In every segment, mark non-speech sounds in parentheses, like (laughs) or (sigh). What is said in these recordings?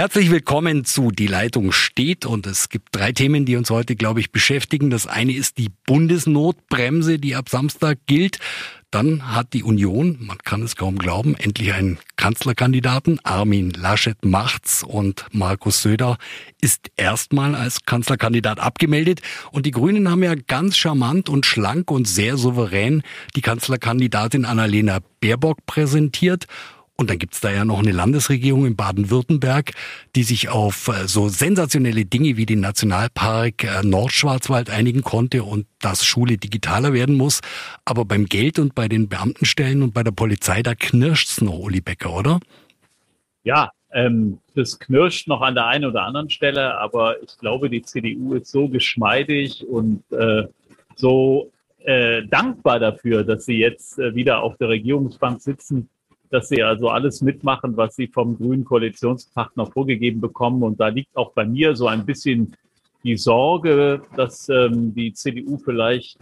Herzlich willkommen zu Die Leitung steht und es gibt drei Themen, die uns heute, glaube ich, beschäftigen. Das eine ist die Bundesnotbremse, die ab Samstag gilt. Dann hat die Union, man kann es kaum glauben, endlich einen Kanzlerkandidaten. Armin Laschet macht's und Markus Söder ist erstmal als Kanzlerkandidat abgemeldet. Und die Grünen haben ja ganz charmant und schlank und sehr souverän die Kanzlerkandidatin Annalena Baerbock präsentiert. Und dann gibt's da ja noch eine Landesregierung in Baden-Württemberg, die sich auf äh, so sensationelle Dinge wie den Nationalpark äh, Nordschwarzwald einigen konnte und dass Schule digitaler werden muss. Aber beim Geld und bei den Beamtenstellen und bei der Polizei, da knirscht's noch, Uli Becker, oder? Ja, ähm, das knirscht noch an der einen oder anderen Stelle, aber ich glaube, die CDU ist so geschmeidig und äh, so äh, dankbar dafür, dass sie jetzt äh, wieder auf der Regierungsbank sitzen, dass sie also alles mitmachen, was sie vom grünen Koalitionspartner vorgegeben bekommen. Und da liegt auch bei mir so ein bisschen die Sorge, dass ähm, die CDU vielleicht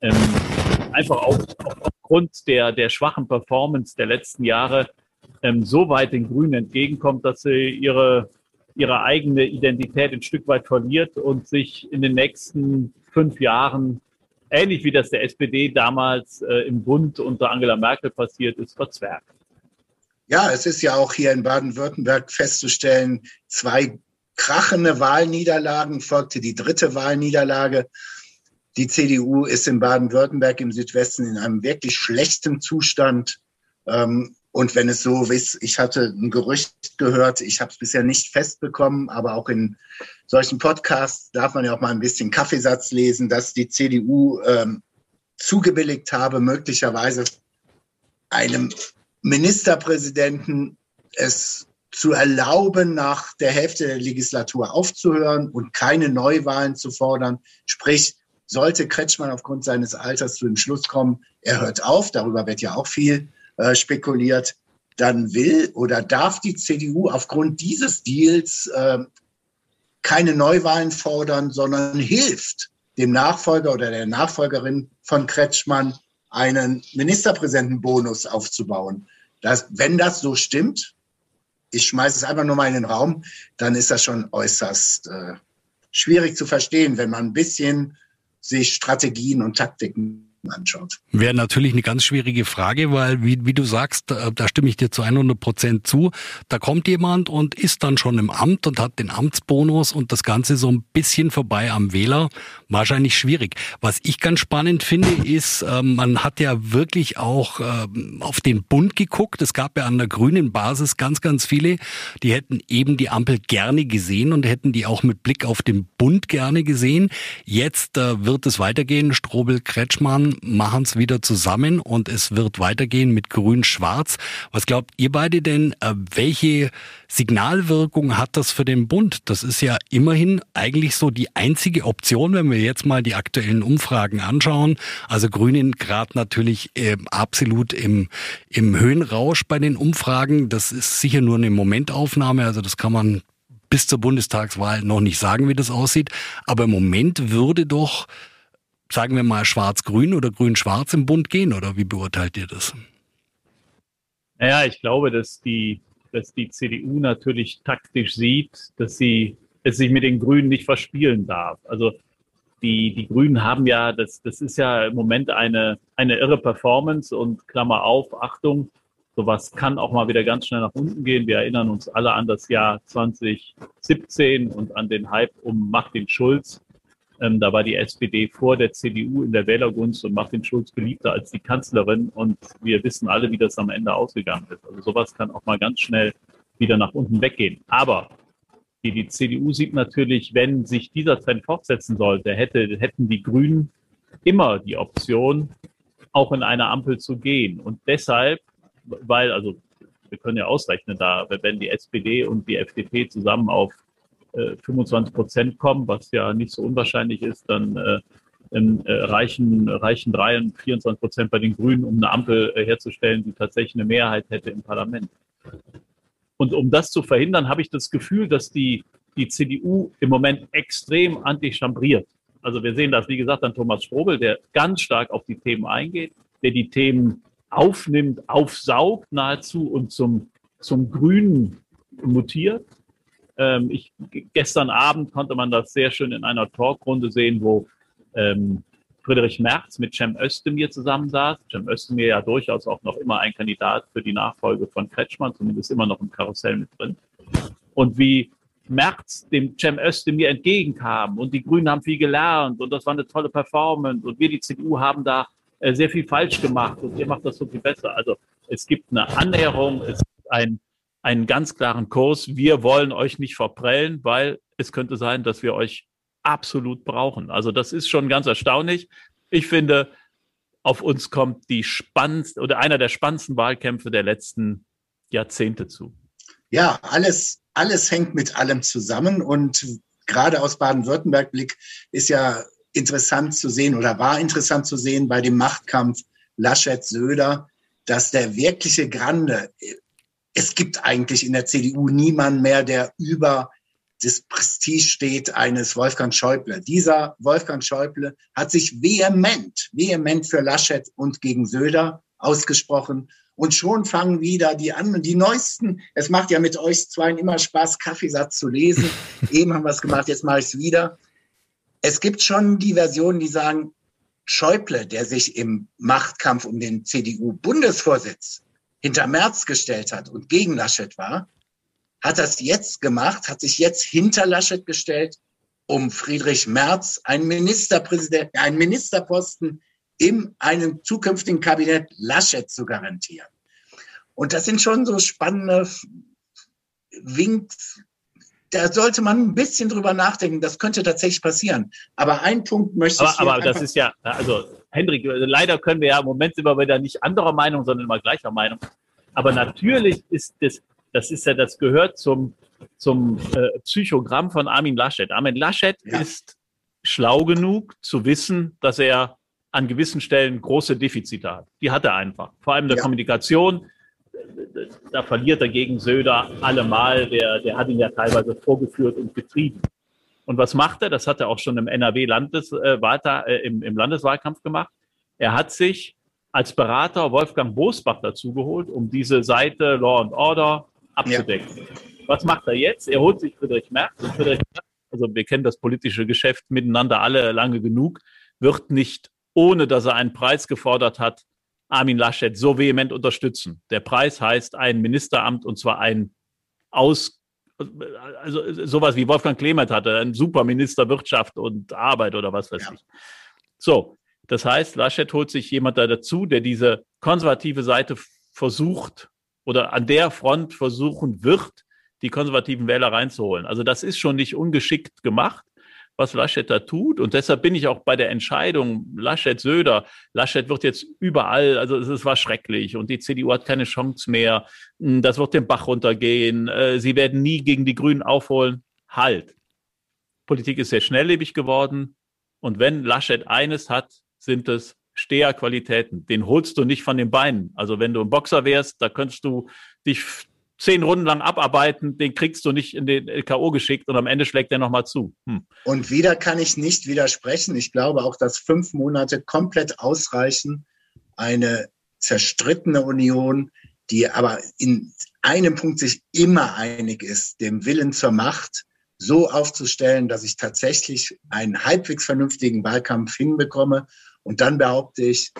ähm, einfach auf, aufgrund der, der schwachen Performance der letzten Jahre ähm, so weit den Grünen entgegenkommt, dass sie ihre, ihre eigene Identität ein Stück weit verliert und sich in den nächsten fünf Jahren ähnlich wie das der SPD damals äh, im Bund unter Angela Merkel passiert ist, verzwergt. Ja, es ist ja auch hier in Baden-Württemberg festzustellen, zwei krachende Wahlniederlagen folgte die dritte Wahlniederlage. Die CDU ist in Baden-Württemberg im Südwesten in einem wirklich schlechten Zustand. Ähm, und wenn es so ist, ich hatte ein Gerücht gehört, ich habe es bisher nicht festbekommen, aber auch in solchen Podcasts darf man ja auch mal ein bisschen Kaffeesatz lesen, dass die CDU ähm, zugebilligt habe, möglicherweise einem Ministerpräsidenten es zu erlauben, nach der Hälfte der Legislatur aufzuhören und keine Neuwahlen zu fordern. Sprich, sollte Kretschmann aufgrund seines Alters zu dem Schluss kommen, er hört auf, darüber wird ja auch viel äh, spekuliert, dann will oder darf die CDU aufgrund dieses Deals äh, keine Neuwahlen fordern, sondern hilft dem Nachfolger oder der Nachfolgerin von Kretschmann einen Ministerpräsidentenbonus aufzubauen. Das, wenn das so stimmt, ich schmeiße es einfach nur mal in den Raum, dann ist das schon äußerst äh, schwierig zu verstehen, wenn man ein bisschen sich Strategien und Taktiken anschaut. Wäre natürlich eine ganz schwierige Frage, weil wie, wie du sagst, da, da stimme ich dir zu 100 Prozent zu. Da kommt jemand und ist dann schon im Amt und hat den Amtsbonus und das Ganze so ein bisschen vorbei am Wähler. Wahrscheinlich schwierig. Was ich ganz spannend finde, ist, äh, man hat ja wirklich auch äh, auf den Bund geguckt. Es gab ja an der grünen Basis ganz, ganz viele, die hätten eben die Ampel gerne gesehen und hätten die auch mit Blick auf den Bund gerne gesehen. Jetzt äh, wird es weitergehen. Strobel, Kretschmann, machen es wieder zusammen und es wird weitergehen mit Grün-Schwarz. Was glaubt ihr beide denn, äh, welche Signalwirkung hat das für den Bund? Das ist ja immerhin eigentlich so die einzige Option, wenn wir jetzt mal die aktuellen Umfragen anschauen. Also Grünen gerade natürlich äh, absolut im, im Höhenrausch bei den Umfragen. Das ist sicher nur eine Momentaufnahme, also das kann man bis zur Bundestagswahl noch nicht sagen, wie das aussieht. Aber im Moment würde doch sagen wir mal, schwarz-grün oder grün-schwarz im Bund gehen? Oder wie beurteilt ihr das? Naja, ich glaube, dass die, dass die CDU natürlich taktisch sieht, dass sie es sich mit den Grünen nicht verspielen darf. Also die, die Grünen haben ja, das, das ist ja im Moment eine, eine irre Performance und Klammer auf, Achtung, sowas kann auch mal wieder ganz schnell nach unten gehen. Wir erinnern uns alle an das Jahr 2017 und an den Hype um Martin Schulz. Ähm, da war die SPD vor der CDU in der Wählergunst und Martin Schulz beliebter als die Kanzlerin. Und wir wissen alle, wie das am Ende ausgegangen ist. Also sowas kann auch mal ganz schnell wieder nach unten weggehen. Aber die, die CDU sieht natürlich, wenn sich dieser Trend fortsetzen sollte, hätte, hätten die Grünen immer die Option, auch in eine Ampel zu gehen. Und deshalb, weil, also wir können ja ausrechnen, da, wenn die SPD und die FDP zusammen auf 25 äh, Prozent kommen, was ja nicht so unwahrscheinlich ist, dann äh, äh, reichen, reichen 3 und 24 Prozent bei den Grünen, um eine Ampel äh, herzustellen, die tatsächlich eine Mehrheit hätte im Parlament. Und um das zu verhindern, habe ich das Gefühl, dass die, die CDU im Moment extrem antichambriert. Also wir sehen das, wie gesagt, an Thomas Strobel, der ganz stark auf die Themen eingeht, der die Themen aufnimmt, aufsaugt nahezu und zum, zum Grünen mutiert Ähm, ich, gestern Abend konnte man das sehr schön in einer Talkrunde sehen, wo ähm, Friedrich Merz mit Cem Özdemir zusammensaß. Cem Özdemir ja durchaus auch noch immer ein Kandidat für die Nachfolge von Kretschmann, zumindest immer noch im Karussell mit drin. Und wie Merz dem Cem Özdemir entgegenkam und die Grünen haben viel gelernt und das war eine tolle Performance und wir, die CDU, haben da äh, sehr viel falsch gemacht und ihr macht das so viel besser. Also es gibt eine Annäherung, es gibt ein, einen ganz klaren Kurs. Wir wollen euch nicht verprellen, weil es könnte sein, dass wir euch absolut brauchen. Also das ist schon ganz erstaunlich. Ich finde, auf uns kommt die spannendste oder einer der spannendsten Wahlkämpfe der letzten Jahrzehnte zu. Ja, alles, alles hängt mit allem zusammen und gerade aus Baden-Württemberg-Blick ist ja interessant zu sehen oder war interessant zu sehen bei dem Machtkampf Laschet-Söder, dass der wirkliche Grande, es gibt eigentlich in der CDU niemand mehr, der über das Prestige steht eines Wolfgang Schäuble. Dieser Wolfgang Schäuble hat sich vehement, vehement für Laschet und gegen Söder ausgesprochen. Und schon fangen wieder die an, die neuesten. Es macht ja mit euch zwei immer Spaß, Kaffeesatz zu lesen. (laughs) Eben haben wir es gemacht, jetzt mache ich es wieder. Es gibt schon die Versionen, die sagen, Schäuble, der sich im Machtkampf um den CDU-Bundesvorsitz hinter Merz gestellt hat und gegen Laschet war, hat das jetzt gemacht, hat sich jetzt hinter Laschet gestellt, um Friedrich Merz einen Ministerpräsident, einen Ministerposten in einem zukünftigen Kabinett Laschet zu garantieren. Und das sind schon so spannende Winks, da sollte man ein bisschen drüber nachdenken. Das könnte tatsächlich passieren. Aber ein Punkt möchte ich. Aber, aber das ist ja, also Hendrik, leider können wir ja im Moment immer wieder nicht anderer Meinung, sondern immer gleicher Meinung. Aber natürlich ist das, das ist ja, das gehört zum, zum äh, Psychogramm von Armin Laschet. Armin Laschet ja. ist schlau genug zu wissen, dass er an gewissen Stellen große Defizite hat. Die hat er einfach. Vor allem in der ja. Kommunikation da verliert er gegen Söder allemal. Der, der hat ihn ja teilweise vorgeführt und getrieben. Und was macht er? Das hat er auch schon im NRW-Landes, äh, äh, im, im Landeswahlkampf gemacht. Er hat sich als Berater Wolfgang Bosbach dazugeholt, um diese Seite Law and Order abzudecken. Ja. Was macht er jetzt? Er holt sich Friedrich Merz. Und Friedrich Merz, also wir kennen das politische Geschäft miteinander alle lange genug, wird nicht, ohne dass er einen Preis gefordert hat, Armin Laschet so vehement unterstützen. Der Preis heißt ein Ministeramt und zwar ein aus, also sowas wie Wolfgang Clement hatte, ein Superminister Wirtschaft und Arbeit oder was weiß ja. ich. So, das heißt, Laschet holt sich jemand da dazu, der diese konservative Seite versucht oder an der Front versuchen wird, die konservativen Wähler reinzuholen. Also das ist schon nicht ungeschickt gemacht was Laschet da tut. Und deshalb bin ich auch bei der Entscheidung Laschet-Söder. Laschet wird jetzt überall, also es war schrecklich und die CDU hat keine Chance mehr. Hm, das wird den Bach runtergehen. Äh, sie werden nie gegen die Grünen aufholen. Halt. Politik ist sehr schnelllebig geworden. Und wenn Laschet eines hat, sind es Steherqualitäten. Den holst du nicht von den Beinen. Also wenn du ein Boxer wärst, da könntest du dich zehn Runden lang abarbeiten, den kriegst du nicht in den K.O. geschickt und am Ende schlägt er nochmal zu. Hm. Und wieder kann ich nicht widersprechen. Ich glaube auch, dass fünf Monate komplett ausreichen. Eine zerstrittene Union, die aber in einem Punkt sich immer einig ist, dem Willen zur Macht so aufzustellen, dass ich tatsächlich einen halbwegs vernünftigen Wahlkampf hinbekomme. Und dann behaupte ich,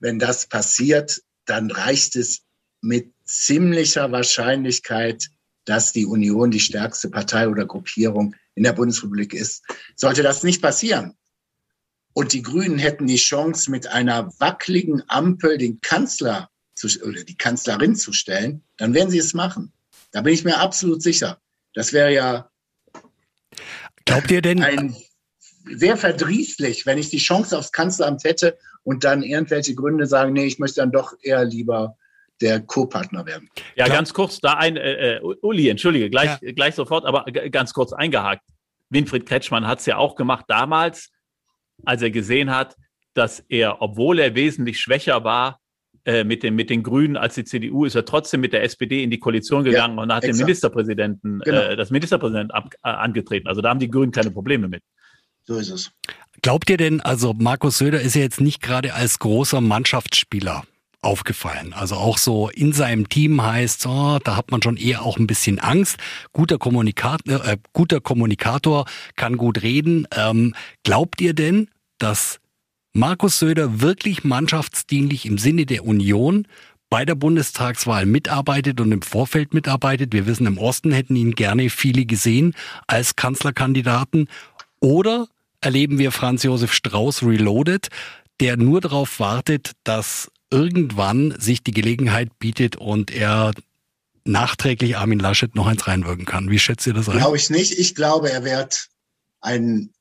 wenn das passiert, dann reicht es mit ziemlicher Wahrscheinlichkeit, dass die Union die stärkste Partei oder Gruppierung in der Bundesrepublik ist. Sollte das nicht passieren und die Grünen hätten die Chance, mit einer wackeligen Ampel den Kanzler zu, oder die Kanzlerin zu stellen, dann werden sie es machen. Da bin ich mir absolut sicher. Das wäre ja Glaubt ihr denn? Ein, sehr verdrießlich, wenn ich die Chance aufs Kanzleramt hätte und dann irgendwelche Gründe sagen, nee, ich möchte dann doch eher lieber der Co-Partner werden. Ja, Klar. ganz kurz, da ein, äh, äh, Uli, entschuldige, gleich, ja. gleich sofort, aber ganz kurz eingehakt. Winfried Kretschmann hat es ja auch gemacht damals, als er gesehen hat, dass er, obwohl er wesentlich schwächer war, äh, mit, dem, mit den Grünen als die CDU, ist er trotzdem mit der SPD in die Koalition gegangen ja, und hat exakt. den Ministerpräsidenten, genau. äh, das Ministerpräsident ab, äh, angetreten. Also da haben die Grünen keine Probleme mit. So ist es. Glaubt ihr denn, also Markus Söder ist ja jetzt nicht gerade als großer Mannschaftsspieler aufgefallen. Also auch so in seinem Team heißt, oh, da hat man schon eher auch ein bisschen Angst. Guter Kommunikator, äh, guter Kommunikator kann gut reden. Ähm, glaubt ihr denn, dass Markus Söder wirklich mannschaftsdienlich im Sinne der Union bei der Bundestagswahl mitarbeitet und im Vorfeld mitarbeitet. Wir wissen, im Osten hätten ihn gerne viele gesehen als Kanzlerkandidaten. Oder erleben wir Franz Josef Strauß reloaded, der nur darauf wartet, dass irgendwann sich die Gelegenheit bietet und er nachträglich Armin Laschet noch eins reinwirken kann. Wie schätzt ihr das ein? Glaube ich nicht. Ich glaube, er wird einen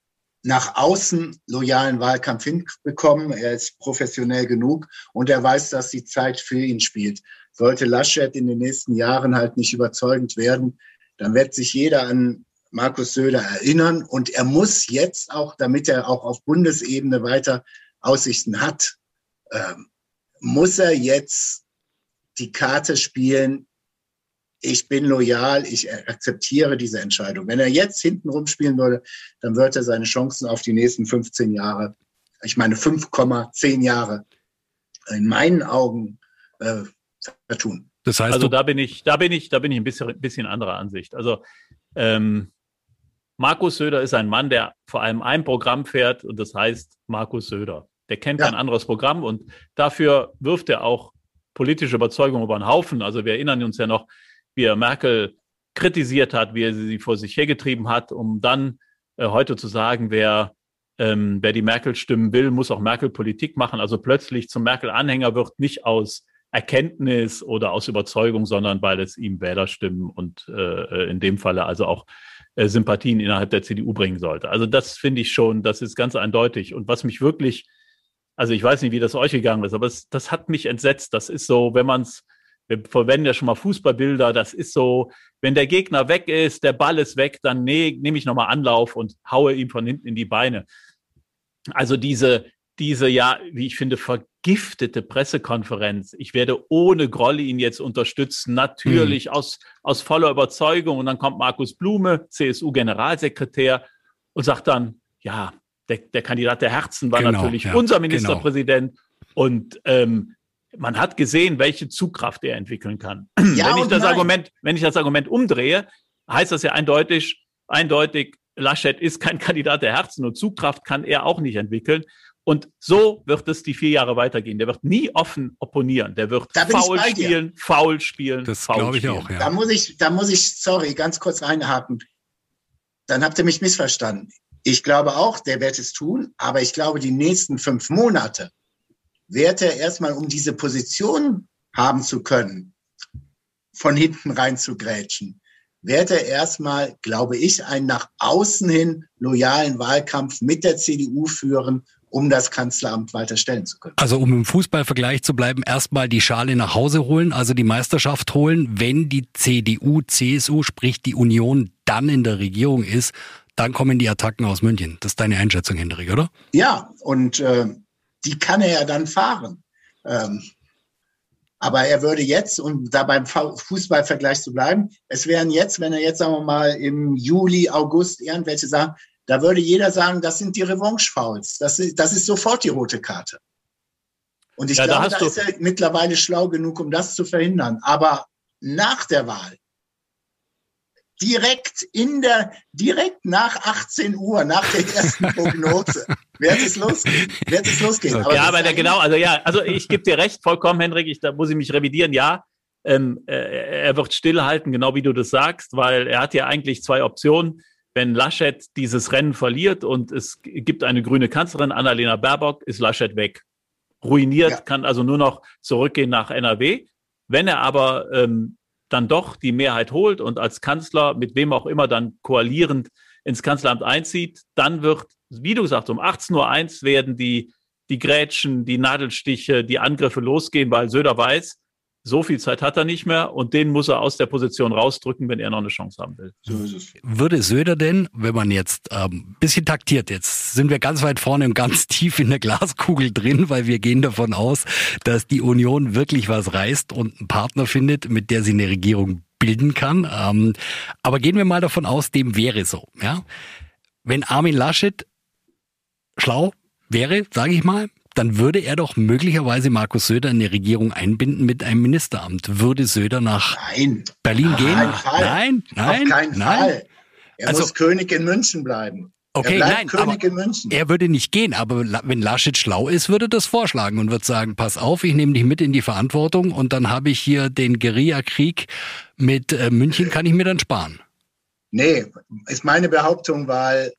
nach außen loyalen Wahlkampf hinbekommen. Er ist professionell genug und er weiß, dass die Zeit für ihn spielt. Sollte Laschet in den nächsten Jahren halt nicht überzeugend werden, dann wird sich jeder an Markus Söder erinnern und er muss jetzt auch, damit er auch auf Bundesebene weiter Aussichten hat, ähm, muss er jetzt die Karte spielen, ich bin loyal, ich akzeptiere diese Entscheidung. Wenn er jetzt hinten spielen würde, dann würde er seine Chancen auf die nächsten 15 Jahre, ich meine 5,10 Jahre, in meinen Augen äh, vertun. Das heißt, also da bin ich, da bin ich, da bin ich ein bisschen, bisschen anderer Ansicht. Also ähm, Markus Söder ist ein Mann, der vor allem ein Programm fährt und das heißt Markus Söder. Der kennt ja. kein anderes Programm und dafür wirft er auch politische Überzeugung über den Haufen. Also wir erinnern uns ja noch, wie er Merkel kritisiert hat, wie er sie vor sich hergetrieben hat, um dann äh, heute zu sagen, wer, ähm, wer die Merkel stimmen will, muss auch Merkel Politik machen. Also plötzlich zum Merkel-Anhänger wird nicht aus Erkenntnis oder aus Überzeugung, sondern weil es ihm Wähler stimmen und äh, in dem Falle also auch äh, Sympathien innerhalb der CDU bringen sollte. Also das finde ich schon, das ist ganz eindeutig. Und was mich wirklich, also ich weiß nicht, wie das euch gegangen ist, aber es, das hat mich entsetzt. Das ist so, wenn man es wir verwenden ja schon mal Fußballbilder, das ist so, wenn der Gegner weg ist, der Ball ist weg, dann nee, nehme ich nochmal Anlauf und haue ihm von hinten in die Beine. Also diese, diese, ja, wie ich finde, vergiftete Pressekonferenz. Ich werde ohne Grolli ihn jetzt unterstützen, natürlich mhm. aus, aus voller Überzeugung. Und dann kommt Markus Blume, CSU-Generalsekretär, und sagt dann, ja, der, der Kandidat der Herzen war genau, natürlich ja, unser genau. Ministerpräsident. Genau. Und ähm, man hat gesehen, welche Zugkraft er entwickeln kann. (clears throat) Ja wenn ich das nein. Argument, wenn ich das Argument umdrehe, heißt das ja eindeutig, eindeutig, Laschet ist kein Kandidat der Herzen und Zugkraft kann er auch nicht entwickeln. Und so wird es die vier Jahre weitergehen. Der wird nie offen opponieren. Der wird faul spielen, faul spielen. Das glaube ich auch, ja. Da muss ich, da muss ich, sorry, ganz kurz reinhaken. Dann habt ihr mich missverstanden. Ich glaube auch, der wird es tun, aber ich glaube, die nächsten fünf Monate Werte erstmal, um diese Position haben zu können, von hinten rein zu grätschen, werde erstmal, glaube ich, einen nach außen hin loyalen Wahlkampf mit der CDU führen, um das Kanzleramt weiter stellen zu können. Also um im Fußballvergleich zu bleiben, erstmal die Schale nach Hause holen, also die Meisterschaft holen. Wenn die CDU, CSU, sprich die Union, dann in der Regierung ist, dann kommen die Attacken aus München. Das ist deine Einschätzung, Hendrik, oder? Ja, und äh, die kann er ja dann fahren. Ähm, aber er würde jetzt, um da beim Fußballvergleich zu bleiben, es wären jetzt, wenn er jetzt, sagen wir mal, im Juli, August irgendwelche sagen, da würde jeder sagen, das sind die Revanche-Fouls. Das ist, das ist sofort die rote Karte. Und ich ja, glaube, da, da ist er mittlerweile schlau genug, um das zu verhindern. Aber nach der Wahl direkt in der, direkt nach 18 Uhr, nach der ersten (laughs) Prognose, wird es losgehen. Wird es losgehen. Aber ja, aber der, genau, also ja, also ich gebe dir recht, vollkommen, Henrik, ich, da muss ich mich revidieren, ja. Ähm, äh, er wird stillhalten, genau wie du das sagst, weil er hat ja eigentlich zwei Optionen. Wenn Laschet dieses Rennen verliert und es gibt eine grüne Kanzlerin, Annalena Baerbock, ist Laschet weg. Ruiniert, ja. kann also nur noch zurückgehen nach NRW. Wenn er aber ähm, dann doch die Mehrheit holt und als Kanzler, mit wem auch immer dann koalierend ins Kanzleramt einzieht, dann wird, wie du sagst, um 18.01 Uhr werden die, die Grätschen, die Nadelstiche, die Angriffe losgehen, weil Söder weiß, so viel Zeit hat er nicht mehr und den muss er aus der Position rausdrücken, wenn er noch eine Chance haben will. So ist es. Würde Söder denn, wenn man jetzt ähm, bisschen taktiert, jetzt sind wir ganz weit vorne und ganz (laughs) tief in der Glaskugel drin, weil wir gehen davon aus, dass die Union wirklich was reißt und einen Partner findet, mit der sie eine Regierung bilden kann. Ähm, aber gehen wir mal davon aus, dem wäre so. Ja? Wenn Armin Laschet schlau wäre, sage ich mal, dann würde er doch möglicherweise Markus Söder in die Regierung einbinden mit einem Ministeramt. Würde Söder nach nein, Berlin gehen? Nein, nein, auf keinen nein. Fall. Er Also- muss König in München bleiben. Okay, er nein, König aber er würde nicht gehen, aber wenn Laschet schlau ist, würde das vorschlagen und würde sagen, pass auf, ich nehme dich mit in die Verantwortung und dann habe ich hier den Guerillakrieg mit äh, München, kann ich mir dann sparen. Nee, ist meine Behauptung, weil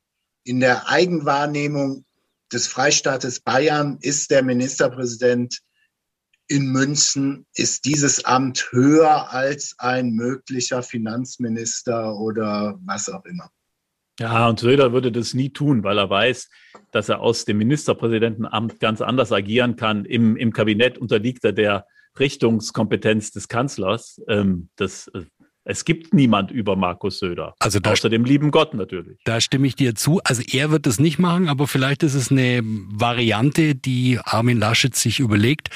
in der Eigenwahrnehmung des Freistaates Bayern ist der Ministerpräsident in München, ist dieses Amt höher als ein möglicher Finanzminister oder was auch immer. Ja, und Söder würde das nie tun, weil er weiß, dass er aus dem Ministerpräsidentenamt ganz anders agieren kann. Im, im Kabinett unterliegt er der Richtungskompetenz des Kanzlers. Ähm, das, äh, es gibt niemand über Markus Söder. Also da, Außer dem lieben Gott natürlich. da stimme ich dir zu. Also er wird es nicht machen, aber vielleicht ist es eine Variante, die Armin Laschet sich überlegt.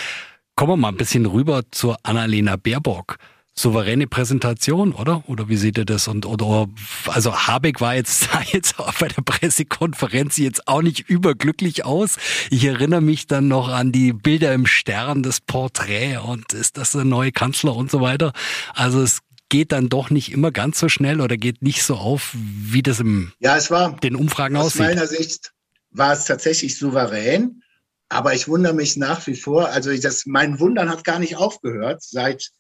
Kommen wir mal ein bisschen rüber zur Annalena Baerbock. Souveräne Präsentation, oder? Oder wie seht ihr das? Und oder also Habeck war jetzt (laughs) sah jetzt auch bei der Pressekonferenz jetzt auch nicht überglücklich aus. Ich erinnere mich dann noch an die Bilder im Stern, das Porträt und ist das der neue Kanzler und so weiter. Also es geht dann doch nicht immer ganz so schnell oder geht nicht so auf, wie das im Ja, es war den Umfragen aus aussieht. meiner Sicht war es tatsächlich souverän, aber ich wundere mich nach wie vor. Also das, mein Wundern hat gar nicht aufgehört, seit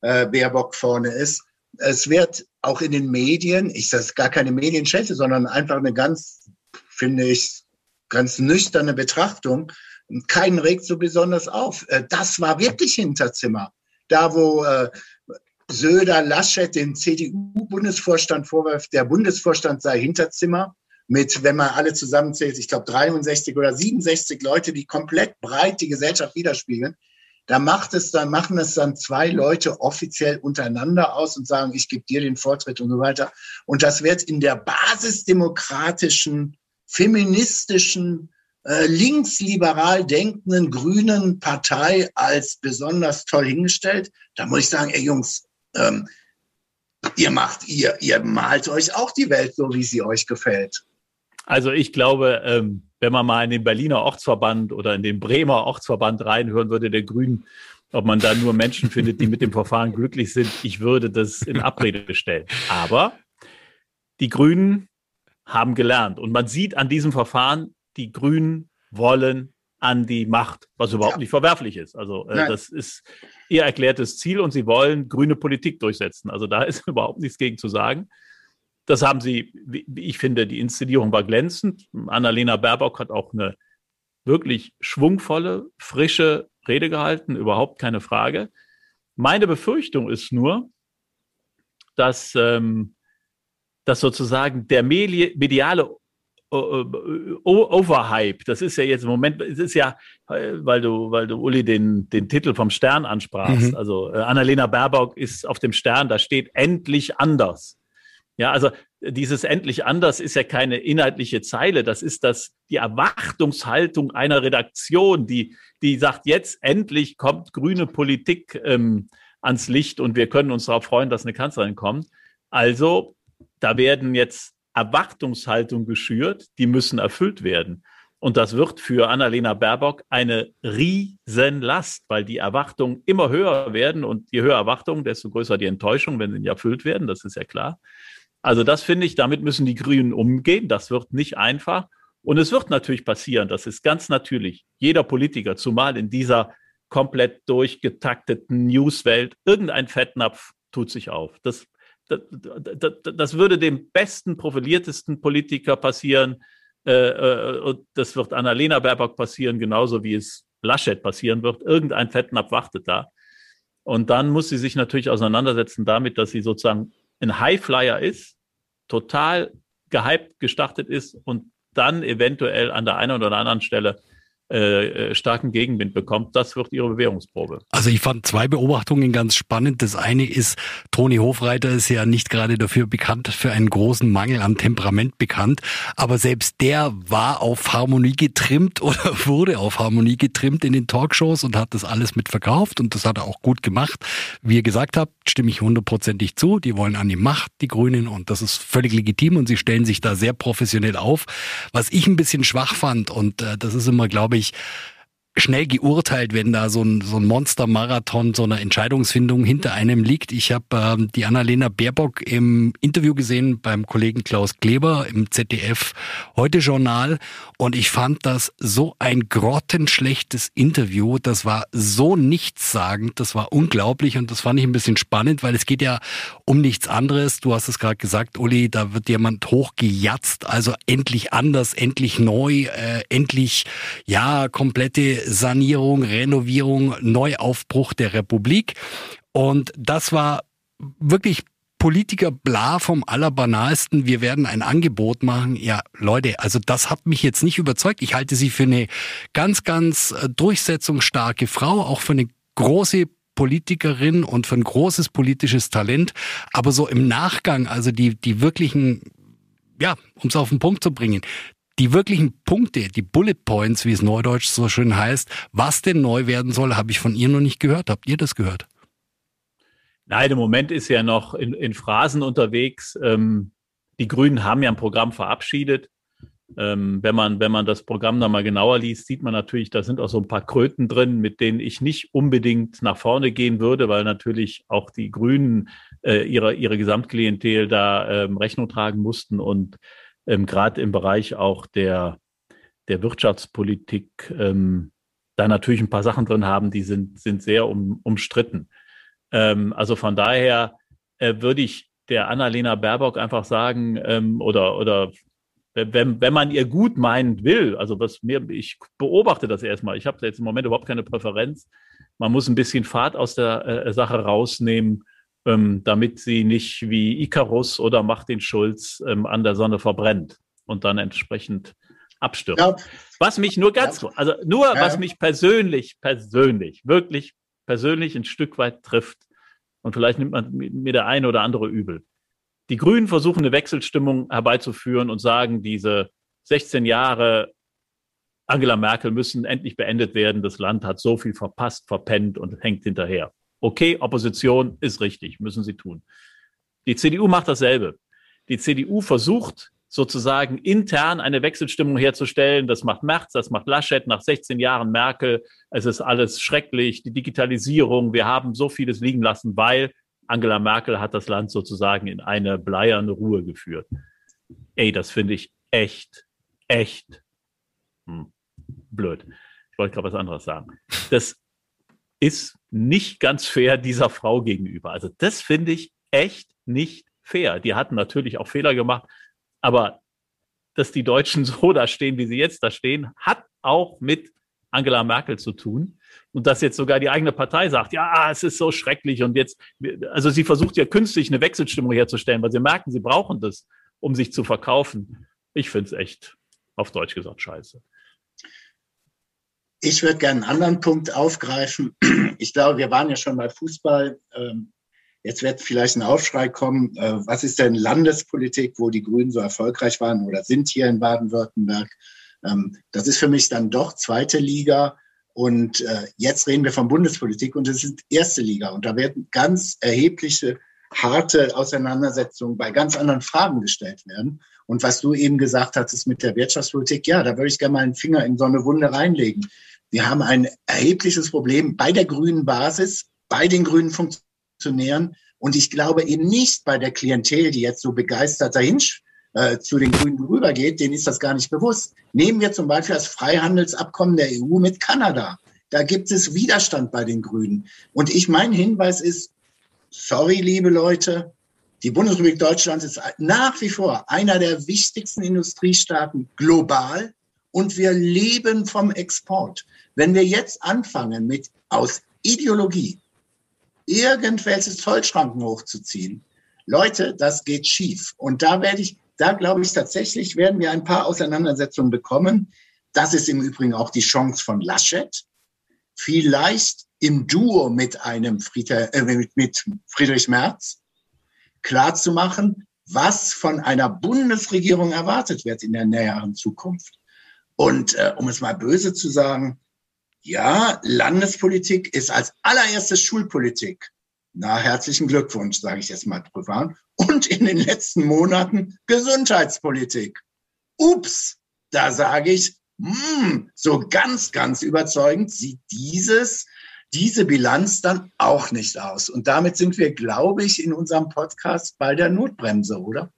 äh, Baerbock vorne ist. Es wird auch in den Medien, ich das gar keine Medienschelte, sondern einfach eine ganz, finde ich, ganz nüchterne Betrachtung. Keinen regt so besonders auf. Äh, Das war wirklich Hinterzimmer. Da, wo äh, Söder Laschet dem CDU-Bundesvorstand vorwirft, der Bundesvorstand sei Hinterzimmer mit, wenn man alle zusammenzählt, ich glaube 63 oder 67 Leute, die komplett breit die Gesellschaft widerspiegeln. Da macht es dann, machen es dann zwei Leute offiziell untereinander aus und sagen, ich gebe dir den Vortritt und so weiter. Und das wird in der basisdemokratischen, feministischen, äh, linksliberal denkenden grünen Partei als besonders toll hingestellt. Da muss ich sagen, ey Jungs, ähm, ihr macht, ihr, ihr malt euch auch die Welt so, wie sie euch gefällt. Also ich glaube, ähm, wenn man mal in den Berliner Ortsverband oder in den Bremer Ortsverband reinhören würde, der Grünen, ob man da nur Menschen findet, die mit dem Verfahren glücklich sind, ich würde das in Abrede stellen. Aber die Grünen haben gelernt und man sieht an diesem Verfahren, die Grünen wollen an die Macht, was überhaupt Ja. nicht verwerflich ist. Also äh, das ist ihr erklärtes Ziel und sie wollen grüne Politik durchsetzen. Also da ist (laughs) überhaupt nichts gegen zu sagen. Das haben sie, ich finde, die Inszenierung war glänzend. Annalena Baerbock hat auch eine wirklich schwungvolle, frische Rede gehalten, überhaupt keine Frage. Meine Befürchtung ist nur, dass, ähm, dass sozusagen der medi- mediale Overhype, das ist ja jetzt im Moment, es ist ja, äh, weil du, weil du Uli den, den Titel vom Stern ansprachst. Mhm. Also äh, Annalena Baerbock ist auf dem Stern, da steht endlich anders. Ja, also dieses endlich anders ist ja keine inhaltliche Zeile. Das ist das, die Erwartungshaltung einer Redaktion, die, die sagt, jetzt endlich kommt grüne Politik ähm, ans Licht und wir können uns darauf freuen, dass eine Kanzlerin kommt. Also, da werden jetzt Erwartungshaltungen geschürt, die müssen erfüllt werden. Und das wird für Annalena Baerbock eine Riesenlast, weil die Erwartungen immer höher werden und je höher Erwartungen, desto größer die Enttäuschung, wenn sie nicht erfüllt werden. Das ist ja klar. Also das finde ich, damit müssen die Grünen umgehen. Das wird nicht einfach. Und es wird natürlich passieren, das ist ganz natürlich. Jeder Politiker, zumal in dieser komplett durchgetakteten Newswelt, irgendein Fettnapf tut sich auf. Das, das, das, würde dem besten, profiliertesten Politiker passieren. Äh, äh, und das wird Annalena Baerbock passieren, genauso wie es Laschet passieren wird. Irgendein Fettnapf wartet da. Und dann muss sie sich natürlich auseinandersetzen damit, dass sie sozusagen ein Highflyer ist, total gehypt gestartet ist und dann eventuell an der einen oder anderen Stelle äh, äh, starken Gegenwind bekommt. Das wird ihre Bewährungsprobe. Also ich fand zwei Beobachtungen ganz spannend. Das eine ist, Toni Hofreiter ist ja nicht gerade dafür bekannt, für einen großen Mangel an Temperament bekannt. Aber selbst der war auf Harmonie getrimmt (laughs) oder wurde auf Harmonie getrimmt in den Talkshows und hat das alles mit verkauft und das hat er auch gut gemacht. Wie ihr gesagt habt, stimme ich hundertprozentig zu. Die wollen an die Macht, die Grünen, und das ist völlig legitim und sie stellen sich da sehr professionell auf. Was ich ein bisschen schwach fand, und äh, das ist immer, glaube ich, ich schnell geurteilt, wenn da so ein, so ein Monster-Marathon, so eine Entscheidungsfindung hinter einem liegt. Ich habe ähm, die Annalena Baerbock im Interview gesehen beim Kollegen Klaus Kleber im ZDF Heute Journal und ich fand das so ein grottenschlechtes Interview. Das war so nichtssagend, das war unglaublich und das fand ich ein bisschen spannend, weil es geht ja um nichts anderes. Du hast es gerade gesagt, Uli, da wird jemand hochgejatzt, also endlich anders, endlich neu, äh, endlich ja komplette Sanierung, Renovierung, Neuaufbruch der Republik. Und das war wirklich Politiker bla vom allerbanalsten, wir werden ein Angebot machen. Ja, Leute, also das hat mich jetzt nicht überzeugt. Ich halte sie für eine ganz, ganz äh, durchsetzungsstarke Frau, auch für eine große Politikerin und für ein großes politisches Talent. Aber so im Nachgang, also die, die wirklichen, ja, um es auf den Punkt zu bringen, die wirklichen Punkte, die Bullet Points, wie es neudeutsch so schön heißt, was denn neu werden soll, habe ich von ihr noch nicht gehört. Habt ihr das gehört? Nein, im Moment ist ja noch in, in Phrasen unterwegs. Ähm, die Grünen haben ja ein Programm verabschiedet. Ähm, wenn man, wenn man das Programm da mal genauer liest, sieht man natürlich, da sind auch so ein paar Kröten drin, mit denen ich nicht unbedingt nach vorne gehen würde, weil natürlich auch die Grünen äh, ihre, ihre Gesamtklientel da ähm, Rechnung tragen mussten und ähm, gerade im Bereich auch der, der Wirtschaftspolitik ähm, da natürlich ein paar Sachen drin haben, die sind, sind sehr um, umstritten. Ähm, also von daher äh, würde ich der Annalena Baerbock einfach sagen, ähm, oder, oder wenn, wenn man ihr gut meinen will, also was mir, ich beobachte das erstmal, ich habe jetzt im Moment überhaupt keine Präferenz. Man muss ein bisschen Fahrt aus der äh, Sache rausnehmen ähm, damit sie nicht wie Icarus oder Martin Schulz ähm, an der Sonne verbrennt und dann entsprechend abstürzt. Ja. Was mich nur ganz, ja. also nur ja. was mich persönlich, persönlich, wirklich persönlich ein Stück weit trifft und vielleicht nimmt man mir der eine oder andere übel. Die Grünen versuchen eine Wechselstimmung herbeizuführen und sagen, diese 16 Jahre Angela Merkel müssen endlich beendet werden. Das Land hat so viel verpasst, verpennt und hängt hinterher. Okay, Opposition ist richtig, müssen sie tun. Die CDU macht dasselbe. Die CDU versucht sozusagen intern eine Wechselstimmung herzustellen. Das macht Merz, das macht Laschet nach 16 Jahren Merkel. Es ist alles schrecklich, die Digitalisierung. Wir haben so vieles liegen lassen, weil Angela Merkel hat das Land sozusagen in eine bleierne Ruhe geführt. Ey, das finde ich echt, echt hm, blöd. Ich wollte gerade was anderes sagen. Das ist nicht ganz fair dieser Frau gegenüber. Also das finde ich echt nicht fair. Die hatten natürlich auch Fehler gemacht, aber dass die Deutschen (laughs) so da stehen, wie sie jetzt da stehen, hat auch mit Angela Merkel zu tun. Und dass jetzt sogar die eigene Partei sagt, ja, es ist so schrecklich und jetzt, also sie versucht ja künstlich eine Wechselstimmung herzustellen, weil sie merken, sie brauchen das, um sich zu verkaufen. Ich finde es echt, auf Deutsch gesagt, scheiße. Ich würde gerne einen anderen Punkt aufgreifen. Ich glaube, wir waren ja schon bei Fußball. Ähm, jetzt wird vielleicht ein Aufschrei kommen. Äh, was ist denn Landespolitik, wo die Grünen so erfolgreich waren oder sind hier in Baden-Württemberg? Ähm, das ist für mich dann doch zweite Liga. Und äh, jetzt reden wir von Bundespolitik und es ist erste Liga. Und da werden ganz erhebliche, harte Auseinandersetzungen bei ganz anderen Fragen gestellt werden. Und was du eben gesagt hattest mit der Wirtschaftspolitik, ja, da würde ich gerne mal einen Finger in so eine Wunde reinlegen. Wir haben ein erhebliches Problem bei der grünen Basis, bei den grünen Funktionären. Und ich glaube eben nicht bei der Klientel, die jetzt so begeistert dahin äh, zu den Grünen rübergeht, denen ist das gar nicht bewusst. Nehmen wir zum Beispiel das Freihandelsabkommen der EU mit Kanada. Da gibt es Widerstand bei den Grünen. Und ich, mein Hinweis ist, sorry, liebe Leute, die Bundesrepublik Deutschland ist nach wie vor einer der wichtigsten Industriestaaten global und wir leben vom Export. Wenn wir jetzt anfangen mit aus Ideologie irgendwelche Zollschranken hochzuziehen, Leute, das geht schief. Und da werde ich, da glaube ich tatsächlich, werden wir ein paar Auseinandersetzungen bekommen. Das ist im Übrigen auch die Chance von Laschet. Vielleicht im Duo mit einem Friedrich, äh, mit, mit Friedrich Merz klarzumachen, was von einer Bundesregierung erwartet wird in der näheren Zukunft. Und äh, um es mal böse zu sagen, ja, Landespolitik ist als allererstes Schulpolitik. Na, herzlichen Glückwunsch, sage ich jetzt mal drüber. Und in den letzten Monaten Gesundheitspolitik. Ups, da sage ich, hm, so ganz, ganz überzeugend sieht dieses, diese Bilanz dann auch nicht aus. Und damit sind wir, glaube ich, in unserem Podcast bei der Notbremse, oder?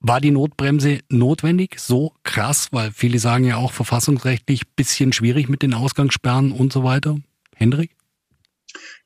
War die Notbremse notwendig? So krass, weil viele sagen ja auch verfassungsrechtlich bisschen schwierig mit den Ausgangssperren und so weiter. Hendrik?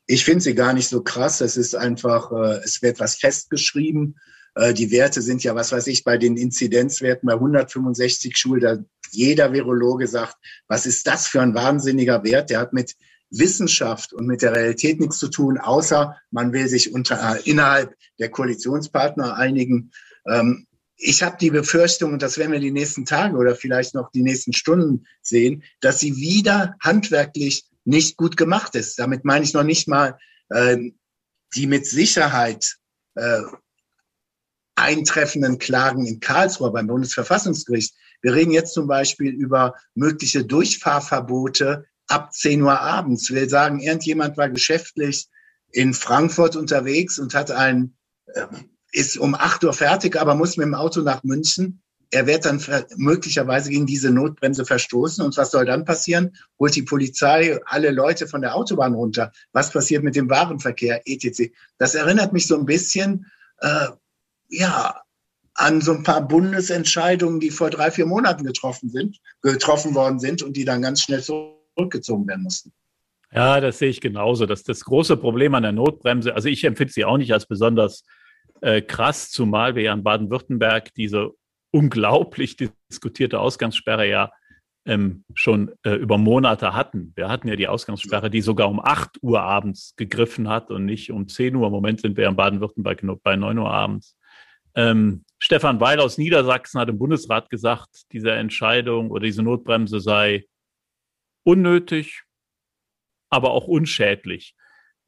Ich finde sie gar nicht so krass. Es ist einfach, äh, es wird was festgeschrieben. Äh, die Werte sind ja, was weiß ich, bei den Inzidenzwerten bei 165 Schulen, da jeder Virologe sagt, was ist das für ein wahnsinniger Wert? Der hat mit Wissenschaft und mit der Realität nichts zu tun, außer man will sich unter, äh, innerhalb der Koalitionspartner einigen. Ähm, ich habe die Befürchtung, und das werden wir die nächsten Tage oder vielleicht noch die nächsten Stunden sehen, dass sie wieder handwerklich nicht gut gemacht ist. Damit meine ich noch nicht mal äh, die mit Sicherheit äh, eintreffenden Klagen in Karlsruhe beim Bundesverfassungsgericht. Wir reden jetzt zum Beispiel über mögliche Durchfahrverbote ab 10 Uhr abends. Wir sagen, irgendjemand war geschäftlich in Frankfurt unterwegs und hat ein, äh, ist um 8 Uhr fertig, aber muss mit dem Auto nach München. Er wird dann möglicherweise gegen diese Notbremse verstoßen. Und was soll dann passieren? Holt die Polizei alle Leute von der Autobahn runter? Was passiert mit dem Warenverkehr, etc.? Das erinnert mich so ein bisschen äh, ja, an so ein paar Bundesentscheidungen, die vor drei, vier Monaten getroffen sind, getroffen worden sind und die dann ganz schnell zurückgezogen werden mussten. Ja, das sehe ich genauso. Das, das große Problem an der Notbremse, also ich empfinde sie auch nicht als besonders äh, krass, zumal wir ja in Baden-Württemberg diese unglaublich (laughs) diskutierte Ausgangssperre ja ähm, schon äh, über Monate hatten. Wir hatten ja die Ausgangssperre, die sogar um 8 Uhr abends gegriffen hat und nicht um 10 Uhr. Im Moment sind wir in Baden-Württemberg bei 9 Uhr abends. Ähm, Stefan Weil aus Niedersachsen hat im Bundesrat gesagt, diese Entscheidung oder diese Notbremse sei unnötig, aber auch unschädlich.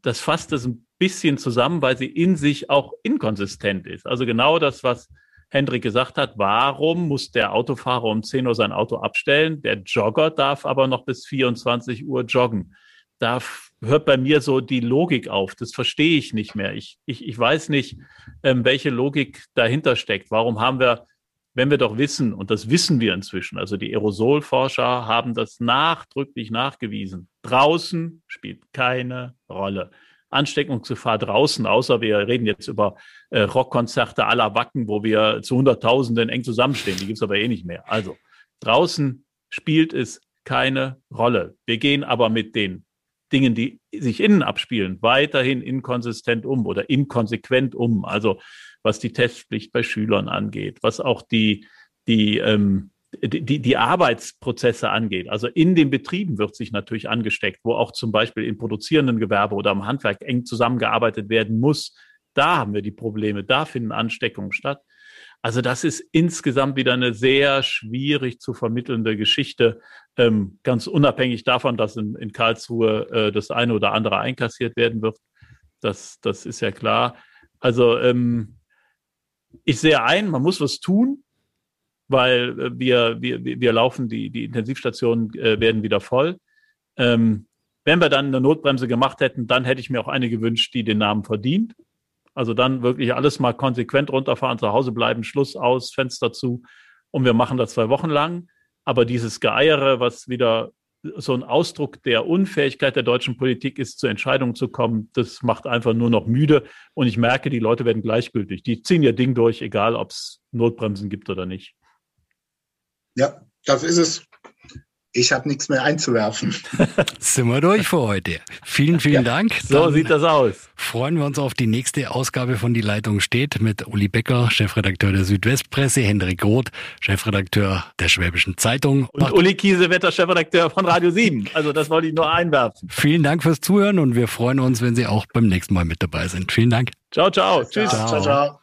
Das fasst es ein bisschen zusammen, weil sie in sich auch inkonsistent ist. Also genau das, was Hendrik gesagt hat, warum muss der Autofahrer um 10 Uhr sein Auto abstellen? Der Jogger darf aber noch bis 24 Uhr joggen. Da hört bei mir so die Logik auf. Das verstehe ich nicht mehr. Ich, ich, ich weiß nicht, ähm, welche Logik dahinter steckt. Warum haben wir, wenn wir doch wissen, und das wissen wir inzwischen, also die Aerosolforscher haben das nachdrücklich nachgewiesen, draußen spielt keine Rolle. Ansteckungsgefahr draußen, außer wir reden jetzt über äh, Rockkonzerte aller Wacken, wo wir zu Hunderttausenden eng zusammenstehen. Die gibt's aber eh nicht mehr. Also draußen spielt es keine Rolle. Wir gehen aber mit den Dingen, die sich innen abspielen, weiterhin inkonsistent um oder inkonsequent um. Also was die Testpflicht bei Schülern angeht, was auch die, die, ähm, die, die Arbeitsprozesse angeht. Also in den Betrieben wird sich natürlich angesteckt, wo auch zum Beispiel im produzierenden Gewerbe oder im Handwerk eng zusammengearbeitet werden muss. Da haben wir die Probleme, da finden Ansteckungen statt. Also das ist insgesamt wieder eine sehr schwierig zu vermittelnde Geschichte, ähm, ganz unabhängig davon, dass in, in Karlsruhe äh, das eine oder andere einkassiert werden wird. Das, das ist ja klar. Also ähm, ich sehe ein, man muss was tun, weil äh, wir, wir, wir laufen, die, die Intensivstationen äh, werden wieder voll. Ähm, wenn wir dann eine Notbremse gemacht hätten, dann hätte ich mir auch eine gewünscht, die den Namen verdient. Also dann wirklich alles mal konsequent runterfahren, zu Hause bleiben, Schluss aus, Fenster zu. Und wir machen das zwei Wochen lang. Aber dieses Geeiere, was wieder so ein Ausdruck der Unfähigkeit der deutschen Politik ist, zu Entscheidungen zu kommen, das macht einfach nur noch müde. Und ich merke, die Leute werden gleichgültig. Die ziehen ihr Ding durch, egal ob es Notbremsen gibt oder nicht. Ja, das ist es. Ich habe nichts mehr einzuwerfen. (laughs) Sind wir durch für heute. Vielen, vielen ja. Dank. Dann so sieht das aus. Freuen wir uns auf die nächste Ausgabe von Die Leitung steht mit Uli Becker, Chefredakteur der Südwestpresse, Hendrik Roth, Chefredakteur der Schwäbischen Zeitung. Und Uli Kiesewetter, Chefredakteur von Radio 7. Also das wollte ich nur einwerfen. Vielen Dank fürs Zuhören und wir freuen uns, wenn Sie auch beim nächsten Mal mit dabei sind. Vielen Dank. Ciao, ciao. Tschüss. ciao. ciao. ciao.